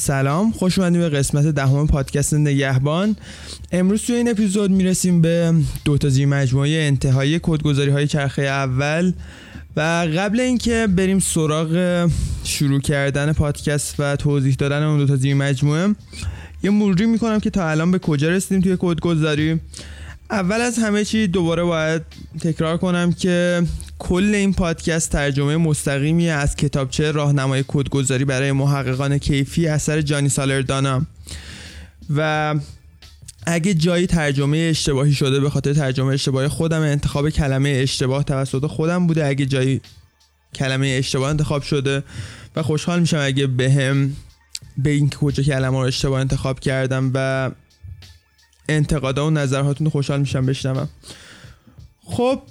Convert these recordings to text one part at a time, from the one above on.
سلام. خوش اومدیم به قسمت دهم پادکست نگهبان. امروز توی این اپیزود می‌رسیم به دو تا زیر مجموعه انتهایی کدگذاری های چرخه اول و قبل اینکه بریم سراغ شروع کردن پادکست و توضیح دادن اون دو تا زیر مجموعه یه مروری می‌کنم که تا الان به کجا رسیدیم توی کدگذاری. اول از همه چی دوباره باید تکرار کنم که کل این پادکست ترجمه مستقیمی از کتابچه راهنمای کدگذاری برای محققان کیفی اثر جانی سالردانا. و اگه جایی ترجمه اشتباهی شده به خاطر ترجمه اشتباهی خودم انتخاب کلمه اشتباه توسط خودم بوده. اگه جایی کلمه اشتباه انتخاب شده و خوشحال میشم اگه بهم به این کجا کلمه رو اشتباه انتخاب کردم و انتقادا و نظرهاتون خوشحال میشم بشنوم. خب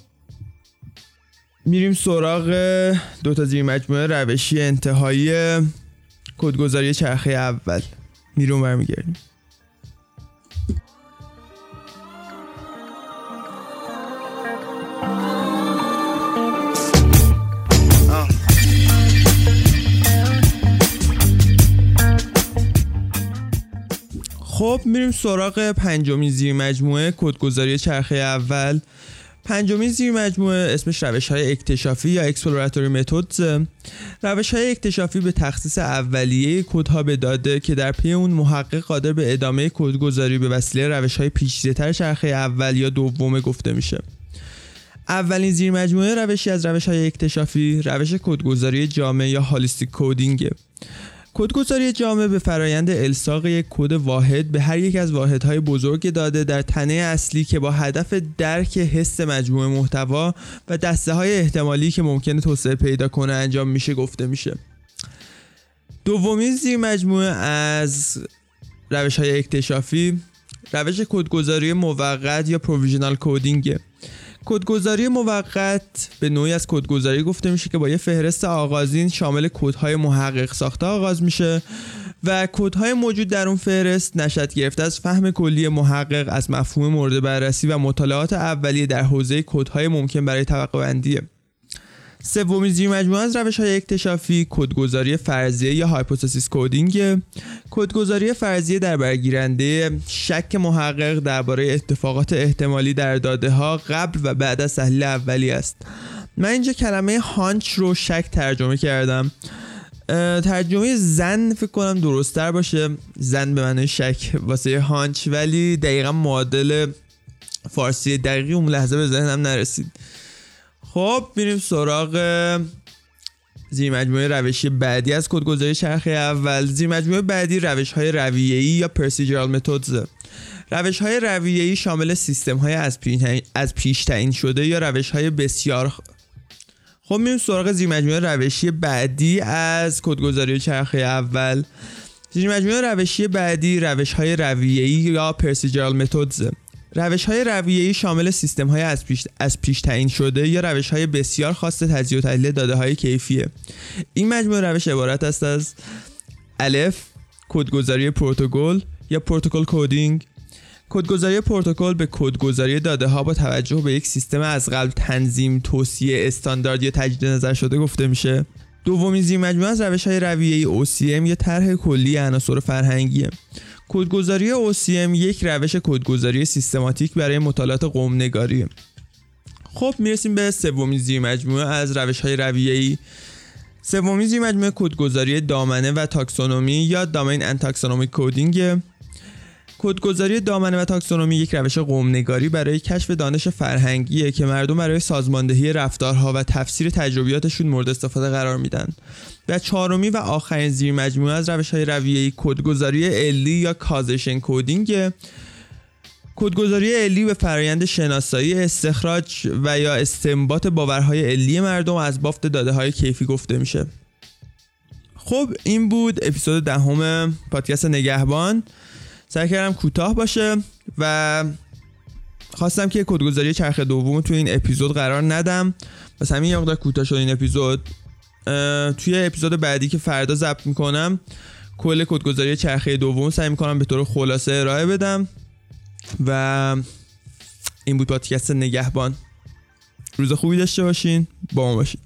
میریم سراغ دو تا زیر مجموعه روشی انتهایی کدگذاری چرخه اول. میرون برمیگردیم خب میریم سراغ پنجمین زیر مجموعه کدگذاری چرخه اول. پنجمین زیر مجموعه اسمش روش های اکتشافی یا اکسپلوراتوری متودز روش های اکتشافی به تخصیص اولیه کدها به داده که در پی اون محقق قادر به ادامه کدگذاری به وسیله روش های پیچیده‌تر چرخه اول یا دوم گفته میشه. اولین زیر مجموعه روشی از روش های اکتشافی روش کدگذاری جامع یا هالیستیک کودینگه کدگذاری جامع به فرایند الساق یک کد واحد به هر یک از واحدهای بزرگ داده در تنه اصلی که با هدف درک حس مجموعه محتوا و دسته های احتمالی که ممکنه توسعه پیدا کنه انجام میشه گفته میشه. دومین زیر مجموعه از روش های اکتشافی روش کدگذاری موقت یا پروویژنال کودینگه کدگذاری موقت به نوعی از کدگذاری گفته میشه که با یه فهرست آغازین شامل کدهای محقق ساخته آغاز میشه و کدهای موجود در اون فهرست نشد گرفته از فهم کلی محقق از مفهوم مورد بررسی و مطالعات اولیه در حوزه کدهای ممکن برای طبقه بندیه. سومین زیر مجموعه از روش های اکتشافی کدگذاری فرضیه یا hypothesis coding کدگذاری فرضیه در برگیرنده شک محقق درباره اتفاقات احتمالی در داده ها قبل و بعد از تحلیل اولیه است. من اینجا کلمه hunch رو شک ترجمه کردم. ترجمه ظن فکر کنم درستتر باشه. ظن به معنی شک واسه hunch ولی دقیقا معادل فارسی دقیقی اون لحظه به ذهنم نرسید. خب میریم سراغ زیر مجموعه روشی بعدی از کدگذاری چرخه اول. زیر مجموعه بعدی روش های رویه‌ای یا پرسیجرال متدز روش های رویه‌ای شامل سیستم های از, پیش تعیین شده یا روش های بسیار خب میریم سراغ زیر مجموعه روشی بعدی از کدگذاری چرخه اول. زیر مجموعه روشی بعدی روش های رویه‌ای یا پرسیجرال متدز روش های رویه‌ای شامل سیستم های از پیش, از پیش تعیین شده یا روش های بسیار خاص تجزیه و تحلیل داده های کیفیه. این مجموعه روش عبارت است از الف کدگذاری پروتکل یا protocol coding کدگذاری پروتکل به کدگذاری داده ها با توجه به یک سیستم از قبل تنظیم توصیه استاندارد یا تجدید نظر شده گفته میشه. دومین زیر مجموعه از روش های رویه‌ای OCM یا طرح کلی عناصر فرهنگیه. کدگذاری OCM یک روش کدگذاری سیستماتیک برای مطالعات قومنگاری. خب می‌رسیم به سومین زیر مجموعه. از روش های رویه‌ای سومین زیر مجموعه کدگذاری دامنه و تاکسونومی یا domain and taxonomic coding کدگذاری دامنه و تاکسونومی یک روش قومنگاری برای کشف دانش فرهنگیه که مردم برای سازماندهی رفتارها و تفسیر تجربیاتشون مورد استفاده قرار میدن. و چهارمی و آخرین زیر مجموعه از روش های رویه‌ای کدگذاری علی یا causation coding کدگذاری علی به فرایند شناسایی استخراج و یا استنباط باورهای علی مردم از بافت داده های کیفی گفته میشه. خب این بود اپیزود دهم پادکست نگهبان. سعی کردم کوتاه باشه و خواستم که کدگذاری چرخ دوم تو این اپیزود قرار ندم. پس همین یه کوتاه شد این اپیزود. توی اپیزود بعدی که فردا ضبط می‌کنم کل کدگذاری چرخه دوم سعی می‌کنم به طور خلاصه ارائه بدم و این بود پادکست نگهبان. روز خوبی داشته باشین. با ما باشید